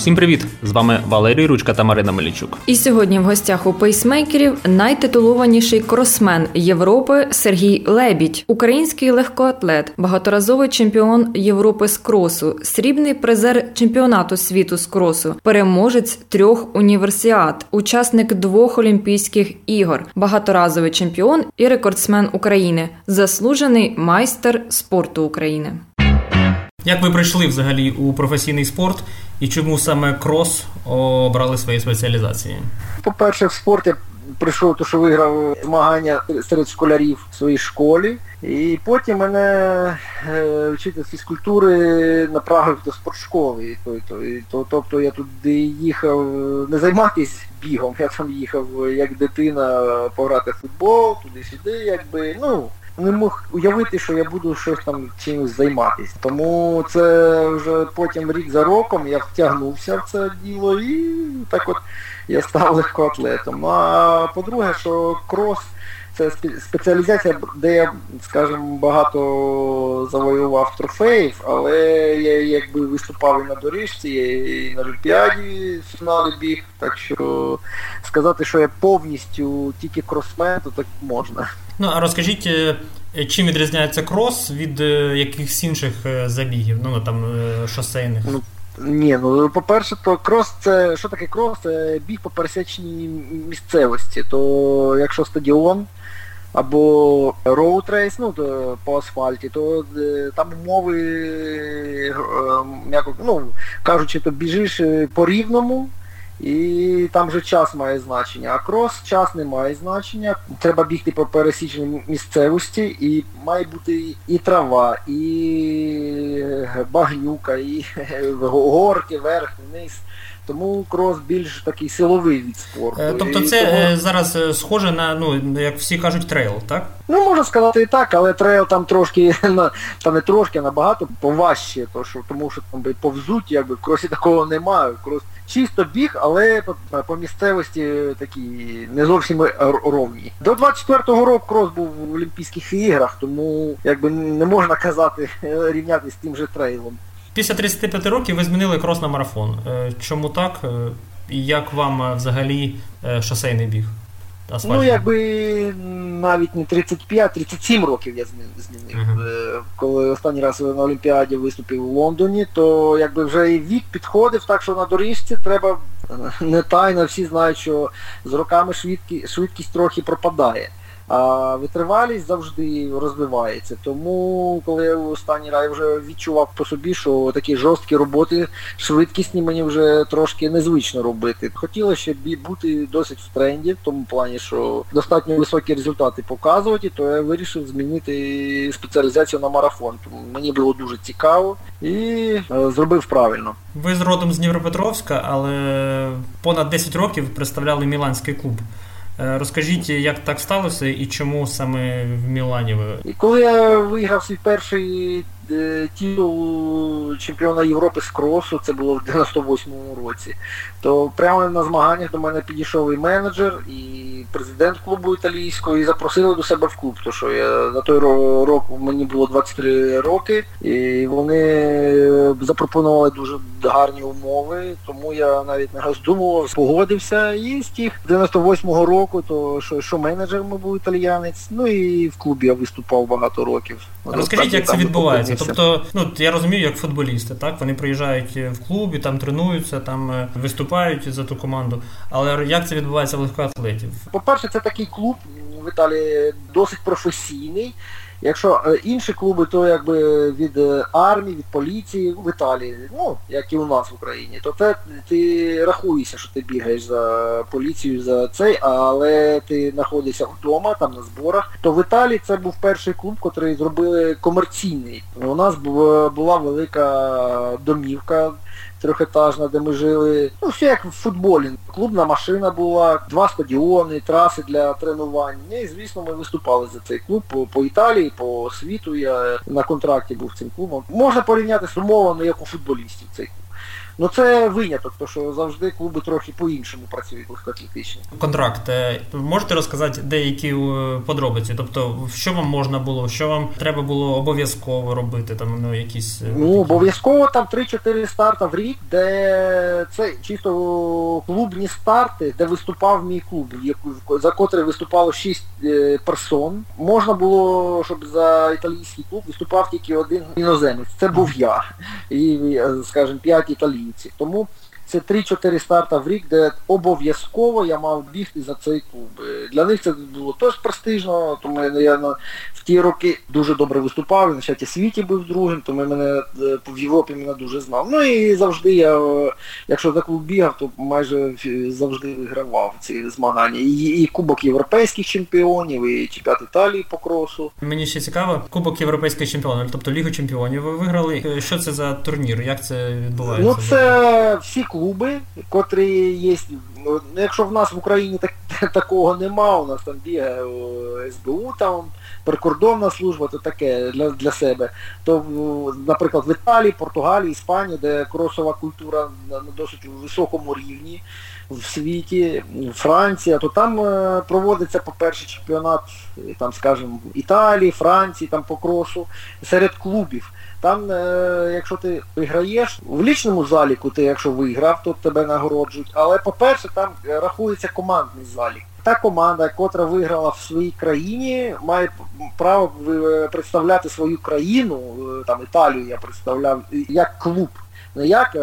Усім привіт! З вами Валерій Ручка та Марина Мелічук. І сьогодні в гостях у пейсмейкерів найтитулованіший кросмен Європи Сергій Лебідь, український легкоатлет, багаторазовий чемпіон Європи з кросу, срібний призер чемпіонату світу з кросу, переможець трьох універсіад, учасник двох Олімпійських ігор, багаторазовий чемпіон і рекордсмен України, заслужений майстер спорту України. Як ви прийшли взагалі у професійний спорт і чому саме крос обрали свої спеціалізації? По-перше, в спорт я прийшов, то що виграв змагання серед школярів в своїй школі. І потім мене е, вчитель фізкультури направив до спортшколи. Тобто я туди їхав не займатися бігом, я там їхав як дитина пограти в футбол, туди-сюди, якби. ну не мог уявити, що я буду щось там чимось займатися. Тому це вже потім рік за роком я втягнувся в це діло і так от я став легкоатлетом. Ну, а по-друге, що крос це спеціалізація, де я, скажімо, багато завоював трофеїв, але я якби виступав і на доріжці, і на Олімпіаді в фіналі біг. Так що сказати, що я повністю тільки кросмен, то так можна. Ну а розкажіть, е, чим відрізняється крос від е, якихось інших е, забігів, ну там шосейних? Ну, ні, ну по-перше, то крос це що таке крос? Це біг по пересечній місцевості. То якщо стадіон або road race, ну по асфальті, то там умови, м'яко ну, кажучи, то біжиш по рівному. І там вже час має значення. А крос час не має значення. Треба бігти по пересічній місцевості, і має бути і трава, і багнюка, і горки, верх, вниз. Тому крос більш такий силовий вид спорту. Е, тобто це. Е, зараз е, схоже на, ну, як всі кажуть, трейл, так? Ну, можна сказати і так, але трейл там трошки, та не трошки, набагато поважче, то, що, тому що там повзуть, якби в кросі такого немає. Крос чисто біг, але по, по місцевості такі не зовсім ровні. До 24-го року крос був в Олімпійських іграх, тому якби не можна казати рівняти з тим же трейлом. Після 35 років ви змінили крос на марафон. Е, чому так? Е, і як вам е, взагалі шосейний біг? Асфальтний? Ну, якби навіть не 35-37 років я змінив. Uh-huh. Коли останній раз на Олімпіаді виступив у Лондоні, то якби вже і вік підходив, так що на доріжці треба не тайно, всі знають, що з роками швидкість, швидкість трохи пропадає. А витривалість завжди розвивається. Тому, коли я останній раз вже відчував по собі, що такі жорсткі роботи, швидкісні мені вже трошки незвично робити. Хотілося бути досить в тренді, в тому плані, що достатньо високі результати показувати, то я вирішив змінити спеціалізацію на марафон. Тому мені було дуже цікаво і е, зробив правильно. Ви з родом з Дніпропетровська, але понад 10 років представляли Міланський клуб. Е, розкажіть, як так сталося і чому саме в Мілані ви? Коли я виграв свій перший титул чемпіона Європи з кросу, це було в 98-му році, то прямо на змаганнях до мене підійшов і менеджер, і президент клубу італійського, і запросили до себе в клуб, тому що я на той рок мені було 23 роки, і вони запропонували дуже гарні умови, тому я навіть не роздумував, погодився. І з тих 98-го року, то що що менеджер ми був італіянець, ну і в клубі я виступав багато років. Розкажіть, як це відбувається? Тобто, ну я розумію, як футболісти, так вони приїжджають в клубі, там тренуються, там е, виступають за ту команду. Але як це відбувається в легкоатлетів? По-перше, це такий клуб в Італії досить професійний. Якщо е, інші клуби, то якби від е, армії, від поліції в Італії, ну, як і у нас в Україні, то це ти рахуєшся, що ти бігаєш за поліцію, за цей, але ти знаходишся вдома, там на зборах. То в Італії це був перший клуб, який зробили комерційний. У нас була велика домівка трьохетажна, де ми жили. Ну, все як в футболі. Клубна машина була, два стадіони, траси для тренувань. І, звісно, ми виступали за цей клуб по, по Італії, по світу. Я на контракті був цим клубом. Можна порівняти з умовами, як у футболістів цей клуб. Ну це виняток, тому що завжди клуби трохи по-іншому працюють легкоатлетичні. Контракт. Е, можете розказати деякі е, подробиці? Тобто, що вам можна було, що вам треба було обов'язково робити? Там ну якісь ну обов'язково там 3-4 старта в рік, де це чисто клубні старти, де виступав мій клуб, за котрий виступало 6 персон. Можна було, щоб за італійський клуб виступав тільки один іноземець. Це був я. І, скажімо, 5 італійців. Тому це 3-4 старта в рік, де обов'язково я мав бігти за цей клуб. Для них це було теж престижно, тому я в ті роки дуже добре виступав, на святі світі був другим, тому мене е, в Європі мене дуже знав. Ну і завжди я, якщо за клуб бігав, то майже завжди вигравав ці змагання. І, і Кубок європейських чемпіонів, і чемпіонат Італії по кросу. Мені ще цікаво, Кубок європейських чемпіонів, тобто Лігу чемпіонів ви виграли. Що це за турнір? Як це відбувається? Ну це всі клуби клуби, котрі є. Ну, якщо в нас в Україні так, такого нема, у нас там бігає СБУ, там прикордонна служба, то таке для для себе. То, наприклад, в Італії, Португалії, Іспанії, де кросова культура на досить високому рівні в світі, Франція, то там е, проводиться, по-перше, чемпіонат, там, скажімо, Італії, Франції, там по кросу, серед клубів. Там, е, якщо ти виграєш, в лічному заліку ти, якщо виграв, то тебе нагороджують. Але, по-перше, там рахується командний залік. Та команда, котра виграла в своїй країні, має право е, представляти свою країну, е, там Італію я представляв, як клуб. Не як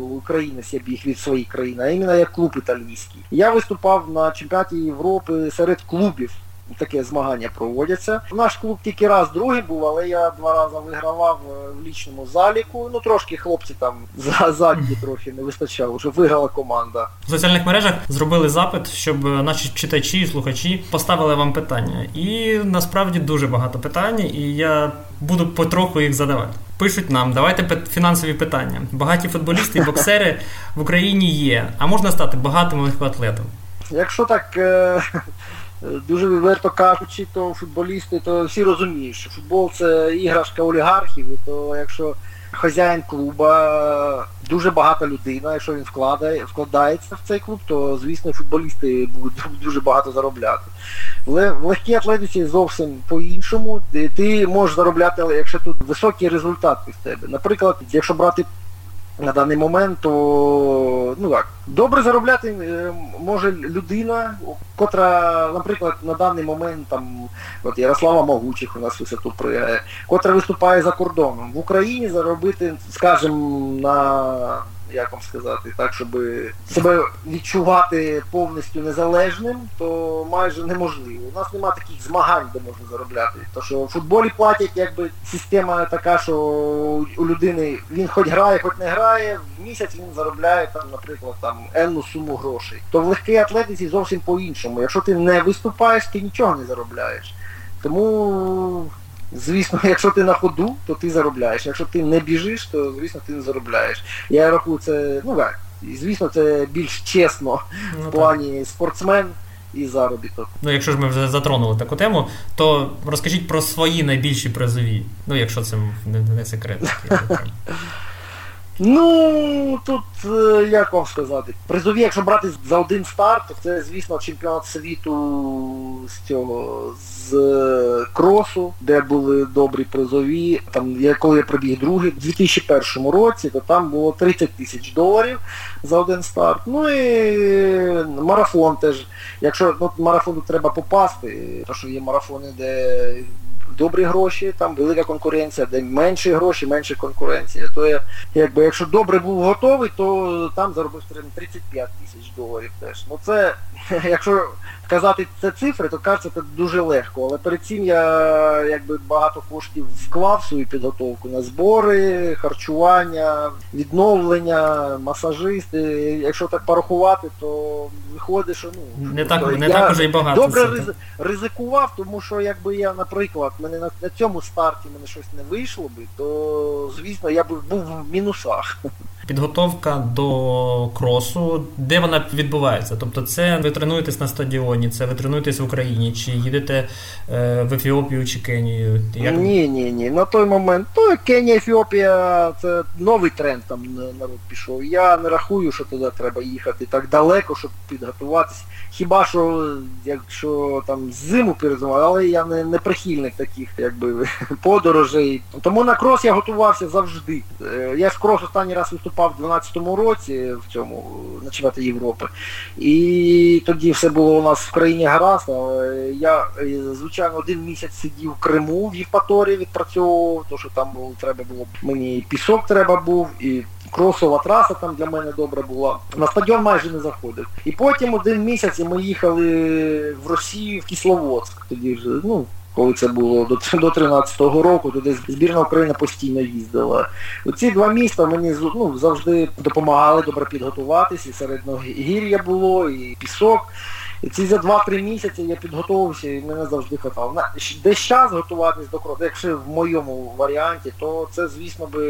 українець я біг від своєї країни, а іменно як клуб італійський. Я виступав на чемпіонаті Європи серед клубів таке змагання проводяться. Наш клуб тільки раз другий був, але я два рази вигравав е, в лічному заліку. Ну трошки хлопці там за задні трохи не вистачало, щоб виграла команда. В соціальних мережах зробили запит, щоб наші читачі і слухачі поставили вам питання. І насправді дуже багато питань, і я буду потроху їх задавати. Пишуть нам, давайте фінансові питання. Багаті футболісти і боксери в Україні є. А можна стати багатим легкоатлетом? Якщо так е, Дуже відверто кажучи, то футболісти, то всі розуміють, що футбол це іграшка олігархів, і то якщо хазяїн клуба дуже багата людина, якщо він вкладає, вкладається в цей клуб, то звісно футболісти будуть дуже багато заробляти. В легкій атлетиці зовсім по-іншому. Ти можеш заробляти, якщо тут високий результат від тебе. Наприклад, якщо брати на даний момент, то ну так, добре заробляти е, може людина, котра, наприклад, на даний момент там, от Ярослава Могучих у нас висоту пригає, котра виступає за кордоном. В Україні заробити, скажімо, на як вам сказати, так, щоб себе відчувати повністю незалежним, то майже неможливо. У нас немає таких змагань, де можна заробляти. То що в футболі платять, якби система така, що у людини він хоч грає, хоч не грає, в місяць він заробляє там, наприклад, там енну суму грошей. То в легкій атлетиці зовсім по-іншому. Якщо ти не виступаєш, ти нічого не заробляєш. Тому Звісно, якщо ти на ходу, то ти заробляєш. Якщо ти не біжиш, то звісно ти не заробляєш. Я рахую це, ну так, звісно, це більш чесно ну, в плані так. спортсмен і заробіток. Ну, якщо ж ми вже затронули таку тему, то розкажіть про свої найбільші призові. Ну, якщо це не, не секрет. Ну, тут, е, як вам сказати, призові, якщо брати за один старт, то це, звісно, чемпіонат світу з цього, з е, кросу, де були добрі призові. Там, я, Коли я пробіг другий, у 2001 році, то там було 30 тисяч доларів за один старт. Ну і марафон теж. Якщо ну, марафону треба попасти, то що є марафони, де добрі гроші, там велика конкуренція, де менші гроші, менше конкуренція. То я, якби, якщо добре був готовий, то там заробив 35 тисяч доларів теж. Ну це, якщо казати це цифри, то кажеться це дуже легко. Але перед цим я якби багато коштів вклав в свою підготовку на збори, харчування, відновлення, масажисти. Якщо так порахувати, то виходить, що ну не так не так уже і багато. Добре риз, ризикував, тому що якби я, наприклад, мене на, на цьому старті мене щось не вийшло би, то звісно я б був в мінусах. Підготовка до кросу, де вона відбувається? Тобто, це ви тренуєтесь на стадіоні, це ви тренуєтесь в Україні, чи їдете е, в Ефіопію чи Кенію? Як... Ні, ні, ні. На той момент ну, Кенія, Ефіопія це новий тренд там народ пішов. Я не рахую, що туди треба їхати так далеко, щоб підготуватися. Хіба що якщо там зиму перезимувати, але я не не прихильник таких якби подорожей. Тому на крос я готувався завжди. Е, я з крос останній раз виступав у 12-му році в цьому на чемпіонаті Європи. І тоді все було у нас в країні гаразд. Я, е, звичайно, один місяць сидів в Криму в Євпаторії, відпрацьовував, тому що там було, треба було мені пісок треба був. і кросова траса там для мене добра була. На стадіон майже не заходив. І потім один місяць ми їхали в Росію, в Кисловодськ. Тоді вже, ну, коли це було до до 13-го року, туди збірна України постійно їздила. Оці два міста мені ну, завжди допомагали добре підготуватися, і середногір'я було, і пісок. І ці за 2-3 місяці я підготувався і мене завжди хватало. Десь час готуватись до кросу, якщо в моєму варіанті, то це, звісно, би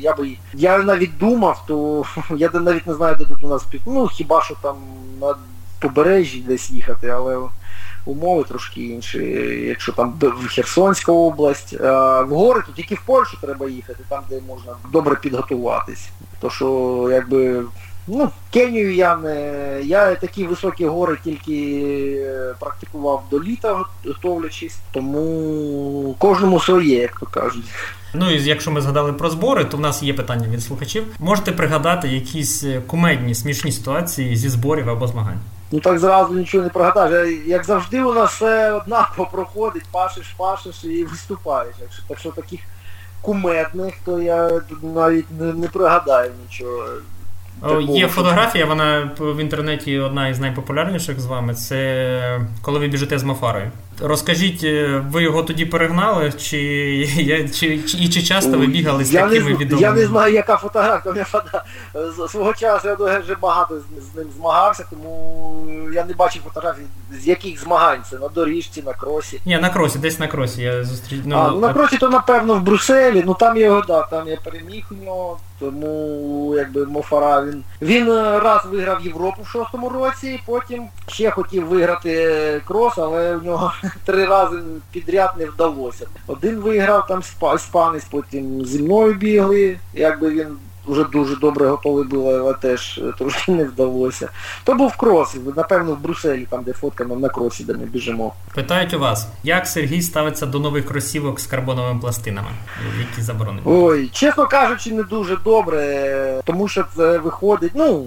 я би. Я навіть думав, то я навіть не знаю, де тут у нас під. Ну, хіба що там на побережжі десь їхати, але умови трошки інші. Якщо там в Херсонська область, а в гори, то тільки в Польщу треба їхати, там де можна добре підготуватись. То що якби Ну, Кенію я не... Я такі високі гори тільки е, практикував до літа, готовлячись, тому кожному своє, як то кажуть. Ну і якщо ми згадали про збори, то в нас є питання від слухачів. Можете пригадати якісь е, кумедні, смішні ситуації зі зборів або змагань? Ну так зразу нічого не пригадаєш. Як завжди у нас все однаково проходить, пашиш, пашиш і виступаєш. Якщо Так що таких кумедних, то я навіть не, не пригадаю нічого. Є фотографія, вона в інтернеті одна із найпопулярніших з вами. Це коли ви біжите з Мафарою. Розкажіть, е, ви його тоді перегнали, чи чи, чи, і чи часто ви бігали з я такими відомими? Я не знаю, яка фотографія. Свого часу я дуже багато з ним змагався, тому я не бачив фотографій, з яких змагань це на доріжці, на кросі. Ні, на кросі, десь на кросі. Я зустріч... Ну, а, На кросі то напевно в Брюсселі, ну там його, да, там я переміг у нього, тому якби Мофара він. Він е, раз виграв Європу в шостому році, потім ще хотів виграти крос, але в нього три рази підряд не вдалося. Один виграв там іспанець, потім зі мною бігли, якби він вже дуже добре готовий був, але теж трошки не вдалося. То був крос, напевно, в Брюсселі, там де фоткано на кросі, де ми біжимо. Питають у вас, як Сергій ставиться до нових кросівок з карбоновими пластинами, які заборонені? Ой, чесно кажучи, не дуже добре, тому що це виходить, ну.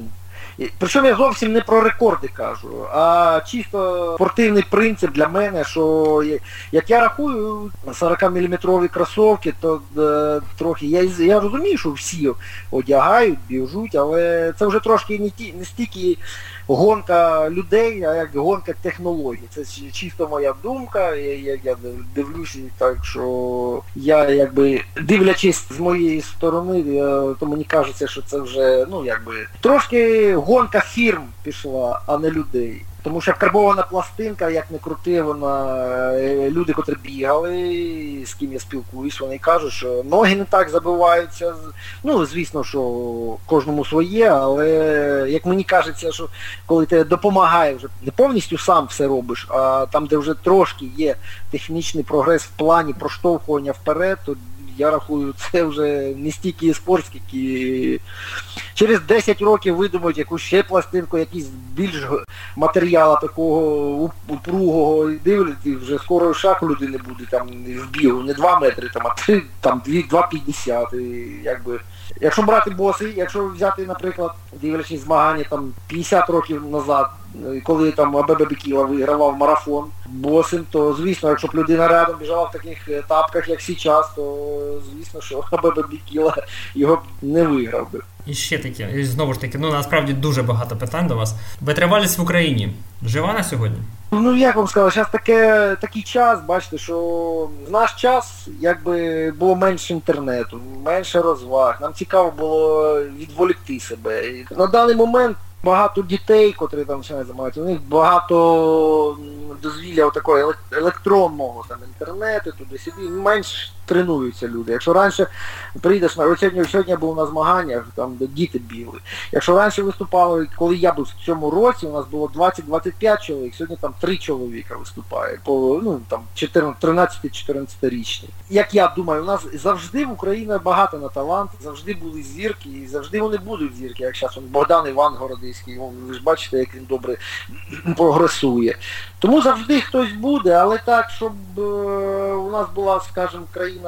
Причому я зовсім не про рекорди кажу, а чисто спортивний принцип для мене, що як я рахую 40-мм кросовки, то е, трохи я я розумію, що всі одягають, біжуть, але це вже трошки не ті, не стільки гонка людей, а як гонка технологій. Це чисто моя думка. Я я, дивлюся так, що я якби дивлячись з моєї сторони, я, то мені кажеться, що це вже ну якби трошки гонка фірм пішла, а не людей. Тому що карбована пластинка, як не крути, вона е, люди, котрі бігали, з ким я спілкуюсь, вони кажуть, що ноги не так забиваються. Ну, звісно, що кожному своє, але як мені кажеться, що коли ти допомагає вже не повністю сам все робиш, а там, де вже трошки є технічний прогрес в плані проштовхування вперед, то я рахую, це вже не стільки спорт, скільки через 10 років видумають якусь ще пластинку, якийсь більш матеріалу такого упругого і дивляться, і вже скоро шаг людини буде там в бігу, не 2 метри, там, а 3, там 2,50. Якби. Якщо брати боси, якщо взяти, наприклад, дивлячись змагання там 50 років назад, коли там Абебе Бекіла вигравав марафон босим, то звісно, якщо б людина рядом біжала в таких тапках, як зараз, то звісно, що Абебе Бекіла його б не виграв би. І ще таке, і знову ж таки, ну насправді дуже багато питань до вас. Витривалість в Україні жива на сьогодні? Ну як вам сказати, зараз таке, такий час, бачите, що в наш час якби було менше інтернету, менше розваг. Нам цікаво було відволікти себе. І на даний момент багато дітей, котрі там ще займаються, у них багато дозвілля такого електронного там інтернету, туди-сюди, менш тренуються люди. Якщо раніше прийдеш на сьогодні, сьогодні був на змаганнях, там де діти бігли. Якщо раніше виступали, коли я був в цьому році, у нас було 20-25 чоловік, сьогодні там 3 чоловіка виступає, по ну там 13-14 річні. Як я думаю, у нас завжди в Україні багато на талант, завжди були зірки, і завжди вони будуть зірки, як зараз Богдан Іван Городиський, ви ж бачите, як він добре прогресує. Тому завжди хтось буде, але так, щоб е, у нас була, скажімо, країна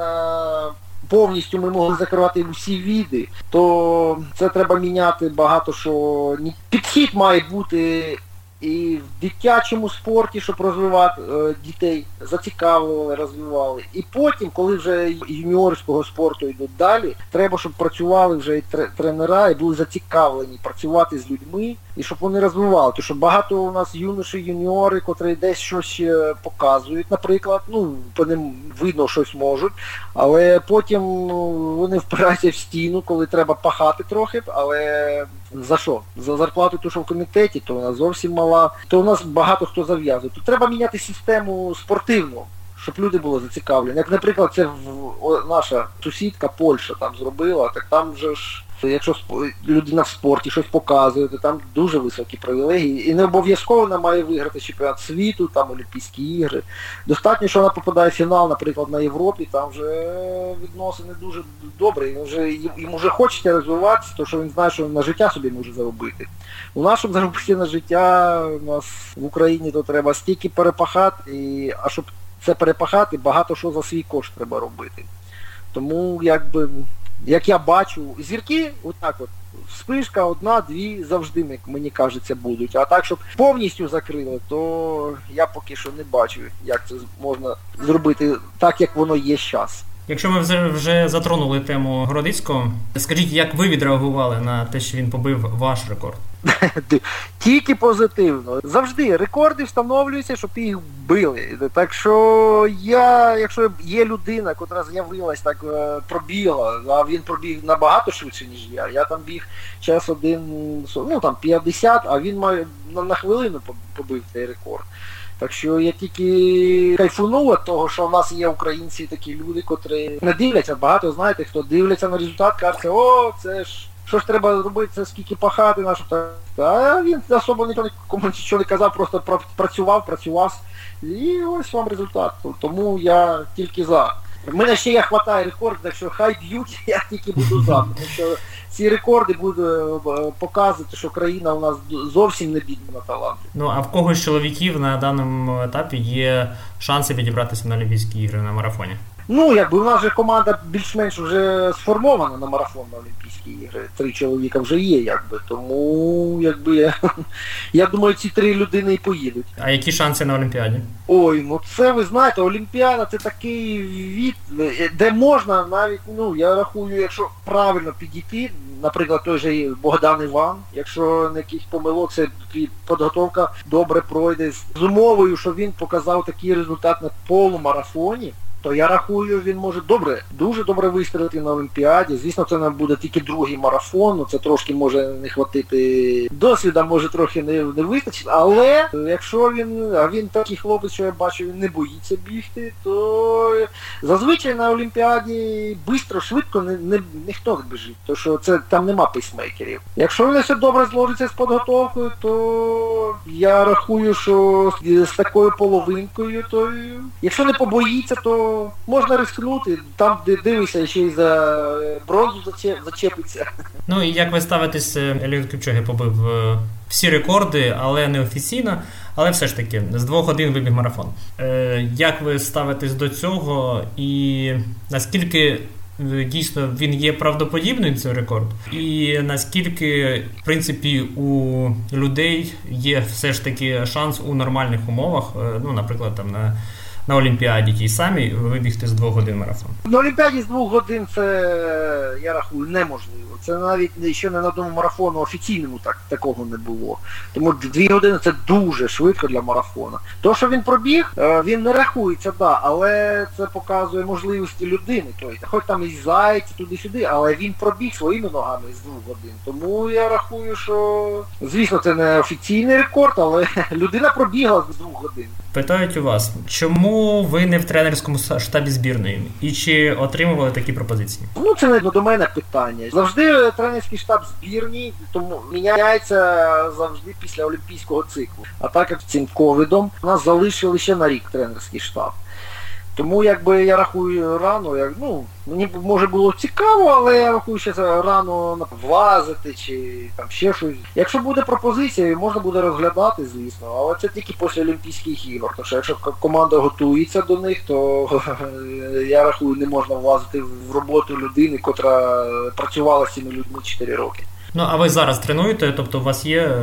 повністю ми могли закривати всі віди, то це треба міняти багато що. Підхід має бути і в дитячому спорті, щоб розвивати е, дітей, зацікавили, розвивали. І потім, коли вже юніорського спорту йдуть далі, треба, щоб працювали вже і тренера, і були зацікавлені працювати з людьми, і щоб вони розвивали. Тому що багато у нас юноші, юніори, котрі десь щось показують, наприклад, ну, по ним видно щось можуть, але потім ну, вони впираються в стіну, коли треба пахати трохи, але за що? За зарплату, то що в комітеті, то вона зовсім мала, то у нас багато хто зав'язує. Тут треба міняти систему спортивну, щоб люди були зацікавлені. Як, наприклад, це наша сусідка Польща там зробила, так там вже ж Якщо людина в спорті щось показує, то там дуже високі привілегії. І не обов'язково вона має виграти чемпіонат світу, там Олімпійські ігри. Достатньо, що вона попадає в фінал, наприклад, на Європі, там вже відносини дуже добрі. Йому вже, йому вже хочеться розвиватися, тому що він знає, що він на життя собі може заробити. У нас, щоб заробити на життя, у нас в Україні то треба стільки перепахати, а щоб це перепахати, багато що за свій кошт треба робити. Тому якби як я бачу, зірки, отак от, спишка одна-дві завжди, мені кажеться, будуть. А так, щоб повністю закрили, то я поки що не бачу, як це можна зробити так, як воно є зараз. Якщо ми вже затронули тему Городицького, скажіть, як ви відреагували на те, що він побив ваш рекорд? Тільки позитивно. Завжди рекорди встановлюються, щоб їх били. Так що я, якщо є людина, яка з'явилась, так е, пробігла, а він пробіг набагато швидше, ніж я. Я там біг час один, ну там 50, а він має на, хвилину побив цей рекорд. Так що я тільки кайфунув від того, що в нас є українці такі люди, котрі не дивляться. Багато знаєте, хто дивляться на результат, каже, о, це ж що ж треба робити, це скільки пахати, нашу А він особо ніхто нікому нічого не казав, просто працював, працював. І ось вам результат. Тому я тільки за. Мене ще є хватає рекорд, так що хай б'ють, я тільки буду за. Тому що ці рекорди будуть е, показувати, що країна у нас зовсім не бідна на таланти. Ну а в когось чоловіків на даному етапі є шанси відібратися на Олімпійські ігри на марафоні? Ну, якби у нас же команда більш-менш вже сформована на марафон на Олімпійські ігри. Три чоловіка вже є, якби. Тому якби я, я думаю, ці три людини і поїдуть. А які шанси на Олімпіаді? Ой, ну це ви знаєте, Олімпіада це такий від, де можна навіть, ну я рахую, якщо правильно підійти, наприклад, той же Богдан Іван, якщо не якийсь помилок, це підготовка добре пройде з умовою, що він показав такий результат на полумарафоні то я рахую, він може добре, дуже добре вистрілити на Олімпіаді. Звісно, це не буде тільки другий марафон, ну, це трошки може не хватити досвіда, може трохи не не вистачить, але якщо він, а він такий хлопець, що я бачу, він не боїться бігти, то зазвичай на Олімпіаді швидко, швидко не, не, ніхто не біжить, тому що це там нема пейсмейкерів. Якщо він все добре зложиться з підготовкою, то я рахую, що з такою половинкою, то якщо не побоїться, то можна рискнути, там де дивишся, ще й за бронзу зачепиться. Ну і як ви ставитесь, е, Еліуд Кіпчоге побив е, всі рекорди, але не офіційно, але все ж таки з двох годин вибіг марафон. Е, Як ви ставитесь до цього і наскільки е, дійсно він є правдоподібним цей рекорд? І наскільки, в принципі, у людей є все ж таки шанс у нормальних умовах, ну, наприклад, там на на Олімпіаді тій самій вибігти з двох годин марафон? На Олімпіаді з двох годин це я рахую неможливо. Це навіть ще не на одному марафону офіційному так такого не було. Тому дві години це дуже швидко для марафона. То, що він пробіг, е, він не рахується, да, але це показує можливості людини. Тобто, хоч там і зайці туди-сюди, але він пробіг своїми ногами з двох годин. Тому я рахую, що звісно це не офіційний рекорд, але людина пробігла з двох годин. Питають у вас, чому чому ви не в тренерському штабі збірної? І чи отримували такі пропозиції? Ну це не до мене питання. Завжди тренерський штаб збірні, тому міняється завжди після олімпійського циклу. А так як цим ковідом нас залишили ще на рік тренерський штаб. Тому якби я рахую рано, як ну мені може було цікаво, але я рахую, що це рано влазити чи там ще щось. Якщо буде пропозиція, можна буде розглядати, звісно, але це тільки після Олімпійських ігор. Тому що якщо команда готується до них, то я рахую, не можна влазити в роботу людини, котра працювала з цими людьми 4 роки. Ну, а ви зараз тренуєте, тобто у вас є.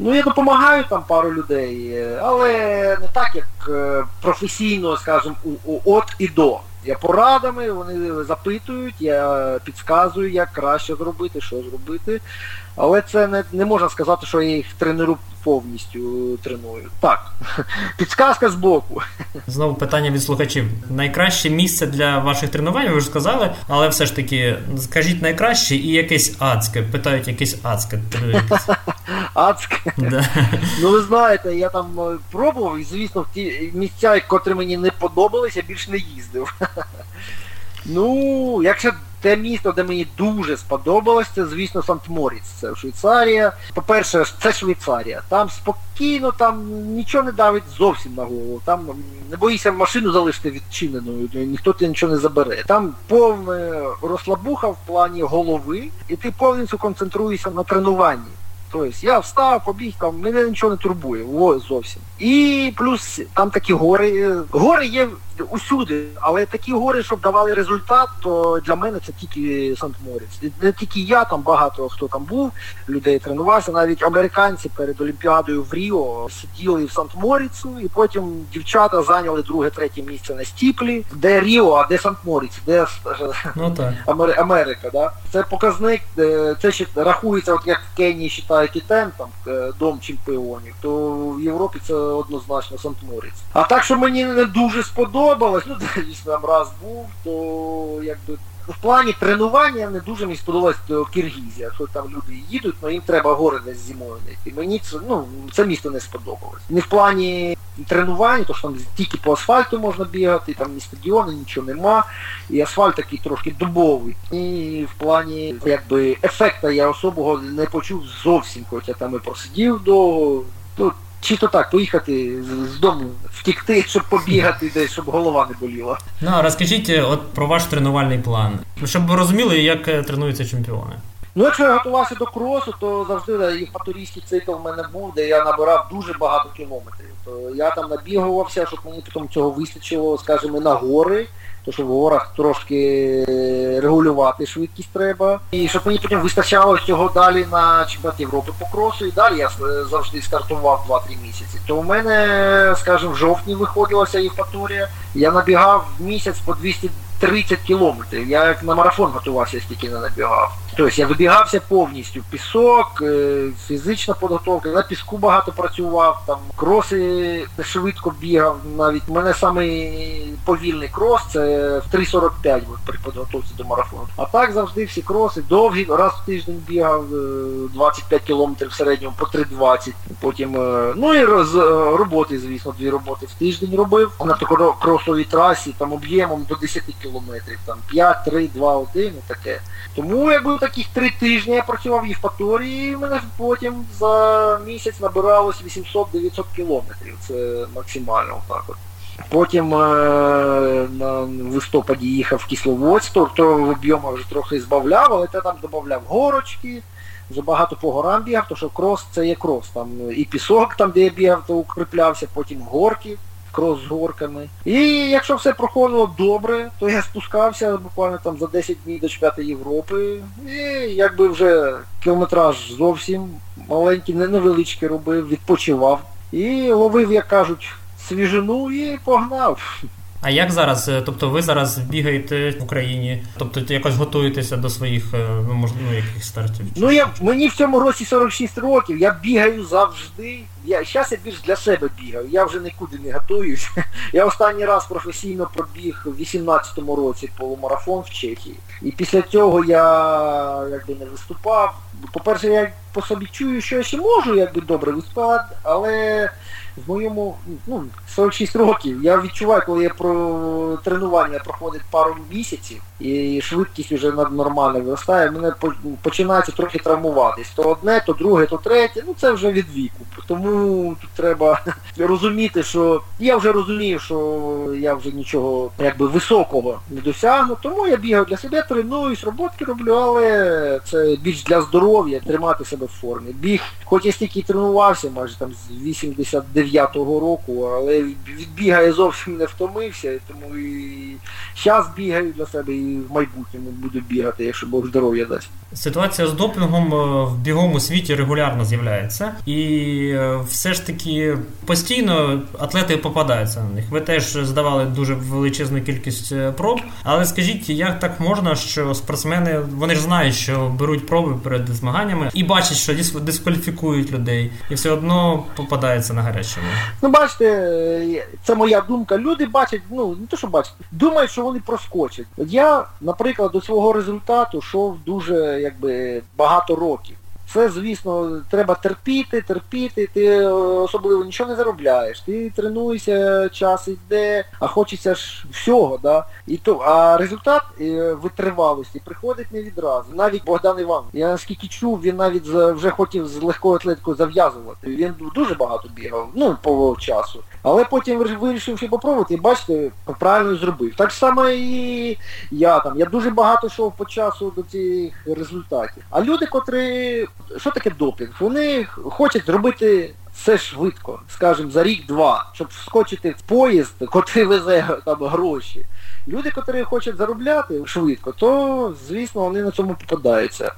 Е, ну, я допомагаю там пару людей, але не так, як е, професійно, скажімо, от і до. Я порадами, вони запитують, я підказую, як краще зробити, що зробити. Але це не не можна сказати, що я їх тренеру повністю треную. Так, підсказка з боку. Знову питання від слухачів. Найкраще місце для ваших тренувань, ви вже сказали, але все ж таки, скажіть найкраще і якесь адське. Питають якесь адське. Адське? Да. Ну ви знаєте, я там е, пробував і, звісно, в ті місця, котрі мені не подобались, я більш не їздив. Ну, якщо те місто, де мені дуже сподобалось, це, звісно, Сант-Моріц, це Швейцарія. По-перше, це Швейцарія. Там спокійно, там нічого не давить зовсім на голову. Там не боїшся машину залишити відчиненою, ніхто тебе нічого не забере. Там повна розслабуха в плані голови, і ти повністю концентруєшся на тренуванні. Тобто я встав, побіг, там мене нічого не турбує, о, зовсім. І плюс там такі гори. Гори є усюди, але такі гори, щоб давали результат, то для мене це тільки Сант-Морець. Не тільки я, там багато хто там був, людей тренувався, навіть американці перед Олімпіадою в Ріо сиділи в Сант-Моріцу, і потім дівчата зайняли друге-третє місце на Стіплі, де Ріо, а де Сант-Моріць, де ну, так. Америка. Да? Це показник, е, це ще рахується, от як в Кенії вважають ітем, там е, дом чемпіонів, то в Європі це однозначно Сант-Моріць. А так, що мені не дуже сподобалося, сподобалось, ну там раз був, то якби в плані тренування не дуже мені сподобалось Киргізія. Що там люди їдуть, але ну, їм треба гори десь зимою знайти. Мені це ну, це місто не сподобалось. Не в плані тренування, то що там тільки по асфальту можна бігати, там ні стадіони, нічого нема. І асфальт такий трошки дубовий. І в плані якби ефекта я особого не почув зовсім, хоча там і просидів довго. Ну, чи то так, поїхати з дому, втікти, щоб побігати десь, щоб голова не боліла. Ну, а розкажіть е, от про ваш тренувальний план, щоб ви розуміли, як е, тренуються чемпіони. Ну, якщо я готувався до кросу, то завжди і євпаторійський цикл в мене був, де я набирав дуже багато кілометрів. То я там набігувався, щоб мені потім цього вистачило, скажімо, на гори то що ворог трошки регулювати швидкість треба. І щоб мені потім вистачало цього далі на чемпіонат Європи по кросу, і далі я завжди стартував 2-3 місяці. То у мене, скажімо, в жовтні виходилася Євпаторія, я набігав в місяць по 230 кілометрів. Я як на марафон готувався, стільки не набігав. Тобто я вибігався повністю. Пісок, е, фізична підготовка, на піску багато працював, там кроси швидко бігав. Навіть у мене самий повільний крос це в 3.45 при підготовці до марафону. А так завжди всі кроси, довгі, раз в тиждень бігав, 25 е, кілометрів в середньому по 3.20. Потім, е, ну і роз, роботи, звісно, дві роботи в тиждень робив. На кросовій трасі там об'ємом до 10 кілометрів, там 5, 3, 2, 1 і таке. Тому якби таких три тижні я працював в Євпаторії, і мене потім за місяць набиралось 800-900 кілометрів. Це максимально так от. Потім е, на листопаді їхав в Кисловодськ, то в об'ємах вже трохи збавляв, але я там додавав горочки, вже багато по горам бігав, тому що крос це є крос. Там І пісок, там де я бігав, то укріплявся, потім горки крос з горками. І якщо все проходило добре, то я спускався буквально там за 10 днів до чемпіонату Європи. І якби вже кілометраж зовсім маленький, невеличкий робив, відпочивав. І ловив, як кажуть, свіжину і погнав. А як зараз? Е, тобто ви зараз бігаєте в Україні, тобто якось готуєтеся до своїх е, ну, ну, яких стартів? Ну я мені в цьому році 46 років, я бігаю завжди. Я Зараз я більш для себе бігаю, я вже нікуди не готуюсь. Я останній раз професійно пробіг в 18-му році полумарафон в Чехії. І після цього я якби не виступав. По-перше, я по собі чую, що я ще можу якби добре виступати, але в моєму ну, 46 років я відчуваю, коли я про тренування проходить пару місяців і швидкість вже нормально виростає, мене починається трохи травмуватись. То одне, то друге, то третє. Ну це вже від віку. Тому тут треба розуміти, що я вже розумію, що я вже нічого якби високого не досягну. Тому я бігаю для себе, тренуюсь, роботки роблю, але це більш для здоров'я, тримати себе в формі. Біг, хоч я стільки тренувався, майже там з 89-го року, але від біга я зовсім не втомився, тому і зараз бігаю для себе і в майбутньому буду бігати, якщо Бог здоров'я дасть. Ситуація з допінгом е, в біговому світі регулярно з'являється, і е, все ж таки постійно атлети попадаються на них. Ви теж здавали дуже величезну кількість е, проб. Але скажіть, як так можна, що спортсмени вони ж знають, що беруть проби перед змаганнями і бачать, що дискваліфікують людей, і все одно попадається на гарячому. Ну, бачите, це моя думка. Люди бачать, ну не то, що бачать, думають, що вони проскочать. Я, наприклад, до свого результату йшов дуже якби багато років. Це, звісно, треба терпіти, терпіти, ти особливо нічого не заробляєш. Ти тренуєшся, час йде, а хочеться ж всього. да? І то, А результат е, витривалості приходить не відразу. Навіть Богдан Іван, я наскільки чув, він навіть вже хотів з легкою атлетикою зав'язувати. Він дуже багато бігав, ну, по часу. Але потім вирішив ще попробувати і бачите, правильно зробив. Так само і я там. Я дуже багато йшов по часу до цих результатів. А люди, котрі що таке допінг? Вони хочуть зробити все швидко, скажімо, за рік-два, щоб вскочити в поїзд, котрий везе там гроші. Люди, котрі хочуть заробляти швидко, то, звісно, вони на цьому попадаються.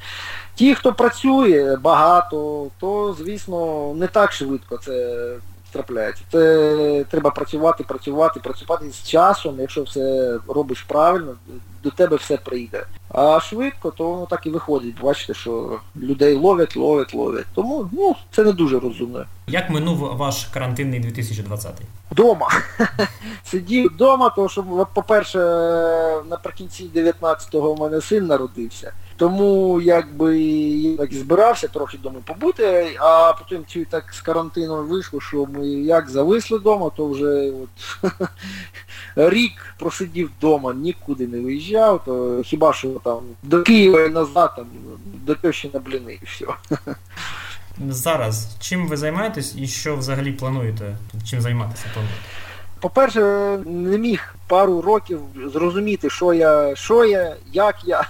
Ті, хто працює багато, то, звісно, не так швидко це трапляється. Це треба працювати, працювати, працювати з часом, якщо все робиш правильно, до тебе все прийде. А швидко, то воно так і виходить. Бачите, що людей ловять, ловять, ловять. Тому ну, це не дуже розумно. Як минув ваш карантинний 2020? Дома. Сидів вдома, тому що, по-перше, наприкінці 19-го в мене син народився. Тому якби я так збирався трохи вдома побути, а потім чи так з карантину вийшло, що ми як зависли вдома, то вже от рік просидів вдома, нікуди не виїжджав, то хіба що там до Києва і назад, там, до тещі на блини і все. Зараз чим ви займаєтесь і що взагалі плануєте? Чим займатися плануєте? По-перше, не міг пару років зрозуміти, що я, що я, як я.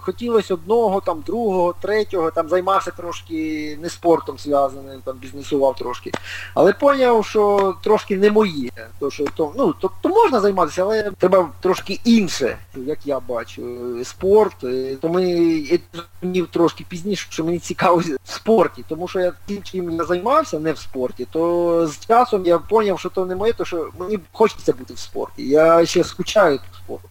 Хотілося одного, там, другого, третього, там займався трошки не спортом зв'язаним, там бізнесував трошки. Але зрозумів, що трошки не моє. То, що, то, ну, то, то можна займатися, але треба трошки інше, як я бачу, спорт. То ми зрозумів трошки пізніше, що мені цікаво в спорті, тому що я тим, чим я займався, не в спорті, то з часом я зрозумів, що то не моє, то що мені хочеться бути в спорті. Я ще скучаю тут спортом.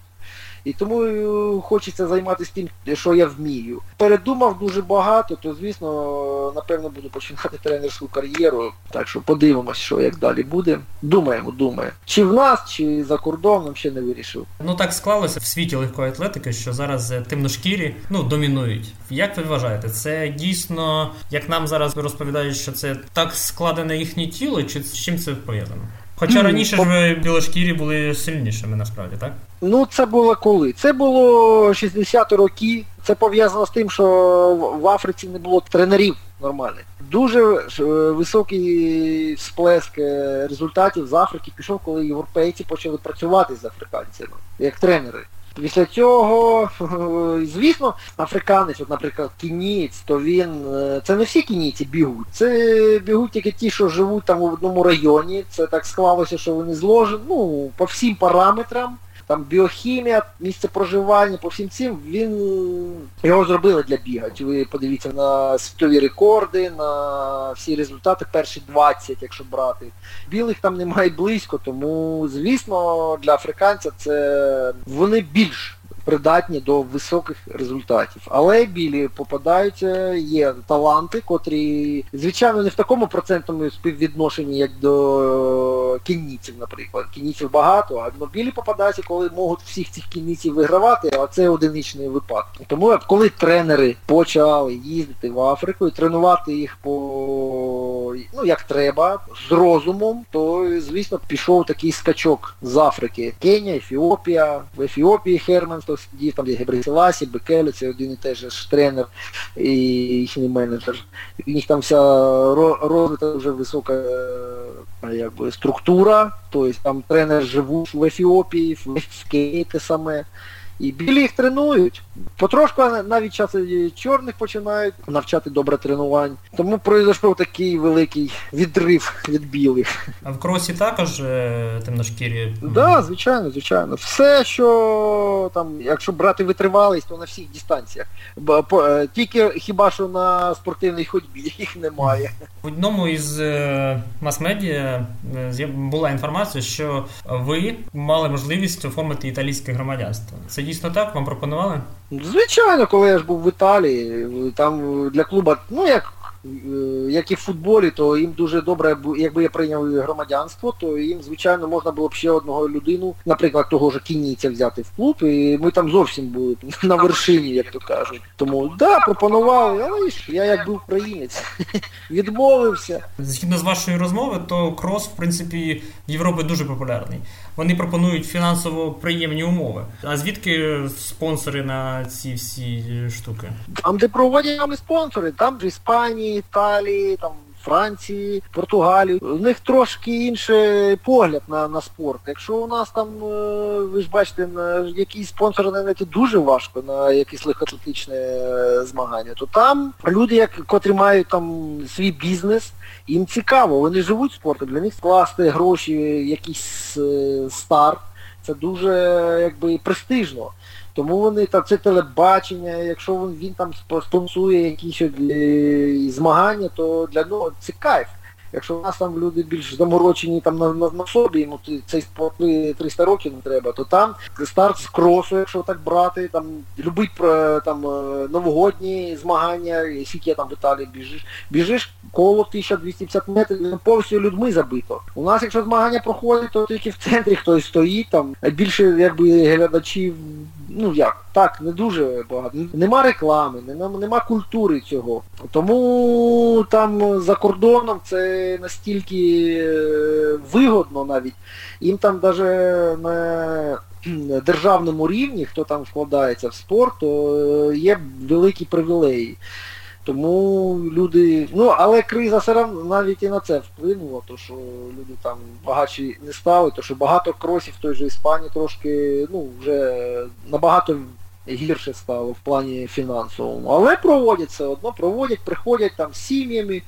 І тому е, хочеться займатися тим, що я вмію. Передумав дуже багато, то звісно, напевно, буду починати тренерську кар'єру. Так що подивимось, що як далі буде. Думаємо, думаємо. Чи в нас, чи за кордоном ще не вирішив. Ну так склалося в світі легкої атлетики, що зараз е, темношкірі ну, домінують. Як ви вважаєте, це дійсно, як нам зараз розповідають, що це так складене їхнє тіло, чи з чим це пов'язано? Хоча раніше ж білошкірі були сильнішими, насправді, так? Ну, це було коли? Це було 60-ті роки. Це пов'язано з тим, що в Африці не було тренерів нормальних. Дуже е, високий сплеск е, результатів з Африки пішов, коли європейці почали працювати з африканцями, як тренери. Після цього, звісно, африканець, от, наприклад, кінець, то він... Е, це не всі кініці бігуть. Це бігуть тільки ті, що живуть там в одному районі. Це так склалося, що вони зложені, ну, по всім параметрам там біохімія, місце проживання, по всім цим, він його зробили для біга. Ви подивіться на світові рекорди, на всі результати, перші 20, якщо брати. Білих там немає близько, тому, звісно, для африканця це вони більш придатні до високих результатів. Але білі попадаються, є таланти, котрі, звичайно, не в такому процентному співвідношенні, як до кінніців, наприклад. Кінніців багато, а білі попадаються, коли можуть всіх цих кінніців вигравати, а це одиничний випадок. Тому коли тренери почали їздити в Африку і тренувати їх по ну як треба, з розумом, то звісно пішов такий скачок з Африки. Кенія, Ефіопія, в Ефіопії Херман, то сидів там є Гебрисиласі, Бекелі, це один і теж ж тренер і їхній менеджер. У них там вся розвита вже висока е, якби, структура, тобто там тренер живуть в Ефіопії, в Кенії те саме. І білі їх тренують. Потрошку навіть час чорних починають навчати добре тренувань. Тому пройшов такий великий відрив від білих. А в кросі також е, темношкірі? Так, да, звичайно, звичайно. Все, що там, якщо брати витривалість, то на всіх дистанціях. Е, тільки хіба що на спортивній ходьбі їх немає. В одному із е, мас-медіа була інформація, що ви мали можливість оформити італійське громадянство. Це дійсно так? Вам пропонували? Звичайно, коли я ж був в Італії, там для клуба, ну як як і в футболі, то їм дуже добре, якби я прийняв громадянство, то їм, звичайно, можна було б ще одного людину, наприклад, того ж кінійця взяти в клуб, і ми там зовсім були на вершині, як то кажуть. Тому да, пропонували, але ж я як був українець, відмовився. Згідно з вашої розмови, то крос, в принципі, в Європі дуже популярний. Вони пропонують фінансово приємні умови. А звідки спонсори на ці всі штуки? Там, де проводять спонсори, там в Іспанії, Італії, там Франції, Португалії. У них трошки інший погляд на на спорт. Якщо у нас там, е, ви ж бачите, на якісь спонсори знайти дуже важко на якесь легкоатлетичне е, змагання, то там люди, як, котрі мають там свій бізнес, їм цікаво, вони живуть спортом, для них скласти гроші, якийсь е, старт, це дуже якби престижно. Тому вони там це телебачення, якщо він, він там спонсує якісь е, змагання, то для нього це кайф. Якщо в нас там люди більш заморочені там на на, на собі, йому цей спорт 300 років не треба, то там старт з кросу, якщо так брати, там любить там е, новогодні змагання, скільки там в Італії біжиш, біжиш коло 1250 метрів, повністю людьми забито. У нас, якщо змагання проходить, то тільки в центрі хтось стоїть, там більше якби глядачів, ну як, так, не дуже багато. Нема реклами, нема, нема культури цього. Тому там за кордоном це настільки е, вигодно навіть. Їм там навіть на державному рівні, хто там вкладається в спорт, то е, є великі привілеї. Тому люди... Ну, але криза все одно навіть і на це вплинула, то що люди там багатші не стали, то що багато кросів в той же Іспанії трошки, ну, вже набагато гірше стало в плані фінансовому. Але проводять все одно, проводять, приходять там з сім'ями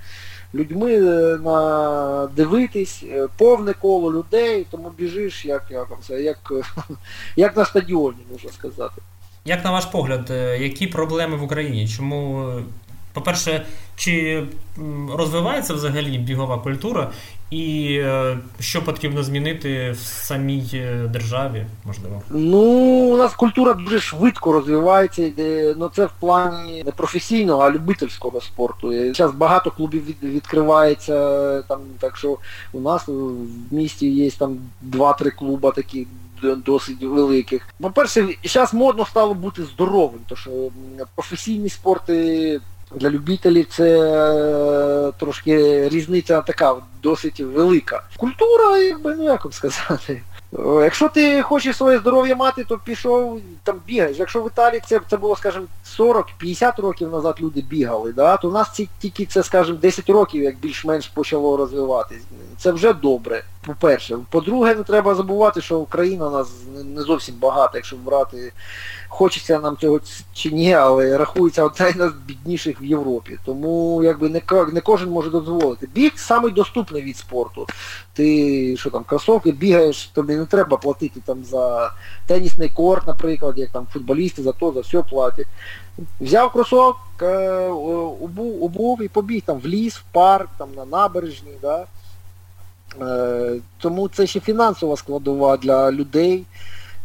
людьми е, на дивитись, е, повне коло людей, тому біжиш, як як, як, як на стадіоні, можна сказати. Як на ваш погляд, е, які проблеми в Україні? Чому, по-перше, чи розвивається взагалі бігова культура, і що потрібно змінити в самій державі, можливо? Ну, у нас культура дуже швидко розвивається, ну це в плані не професійного, а любительського спорту. Зараз багато клубів від, відкривається, там, так що у нас в місті є там два-три клуба такі досить великих. По-перше, зараз модно стало бути здоровим, тому що професійні спорти для любителів це е, трошки різниця така досить велика. Культура, якби, ну як вам сказати. Якщо ти хочеш своє здоров'я мати, то пішов, там бігаєш. Якщо в Італії це це було, скажімо, 40-50 років назад люди бігали, да, то в нас тільки це, скажімо, 10 років, як більш-менш почало розвиватись. Це вже добре, по-перше. По-друге, не треба забувати, що Україна у нас не зовсім багата, якщо брати, хочеться нам цього чи ні, але рахується одна з бідніших в Європі. Тому якби не не кожен може дозволити. Біг самий доступний від спорту. Ти що там, кросовки бігаєш, тобі не треба платити там за тенісний корт, наприклад, як там футболісти за то, за все платять. Взяв кросовок, обув, обув і побіг там в ліс, в парк, там на набережні. Да? Е, тому це ще фінансова складова для людей.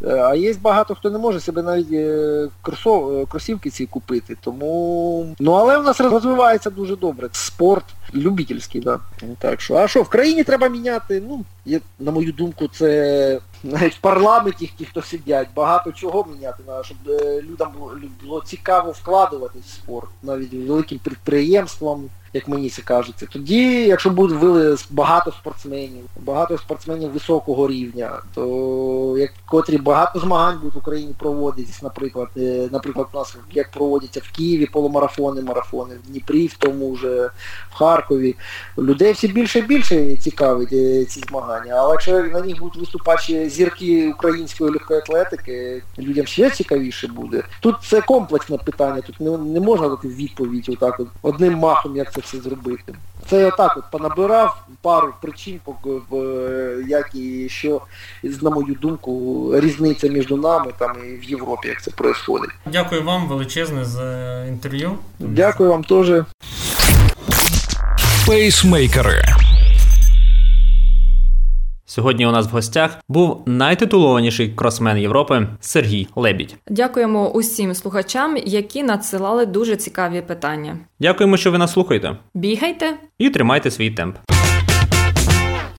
Е, а є багато хто не може себе навіть е, кросов, кросівки ці купити. Тому... Ну але в нас розвивається дуже добре. Спорт Любительський, да. Так що, а що, в країні треба міняти? Ну, є, на мою думку, це навіть в парламенті ті, хто сидять, багато чого міняти треба, щоб е, людям було, цікаво вкладуватись в спорт, навіть великим підприємствам, як мені це кажеться. Тоді, якщо будуть вили багато спортсменів, багато спортсменів високого рівня, то як котрі багато змагань будуть в Україні проводитись, наприклад, е, наприклад, у нас як проводяться в Києві полумарафони, марафони, в Дніпрі, в тому же, в Харкові. Людей все більше і більше цікавить е, ці змагання. Але якщо на них будуть виступати зірки української легкої атлетики, людям ще цікавіше буде. Тут це комплексне питання, тут не, не можна дати відповідь отак от одним махом, як це все зробити. Це я так от понабирав пару причин, як і що, на мою думку, різниця між нами там і в Європі, як це відбувається. Дякую вам величезне за інтерв'ю. Дякую вам теж. Пейсмейкери. Сьогодні у нас в гостях був найтитулованіший кросмен Європи Сергій Лебідь. Дякуємо усім слухачам, які надсилали дуже цікаві питання. Дякуємо, що ви нас слухаєте. Бігайте і тримайте свій темп.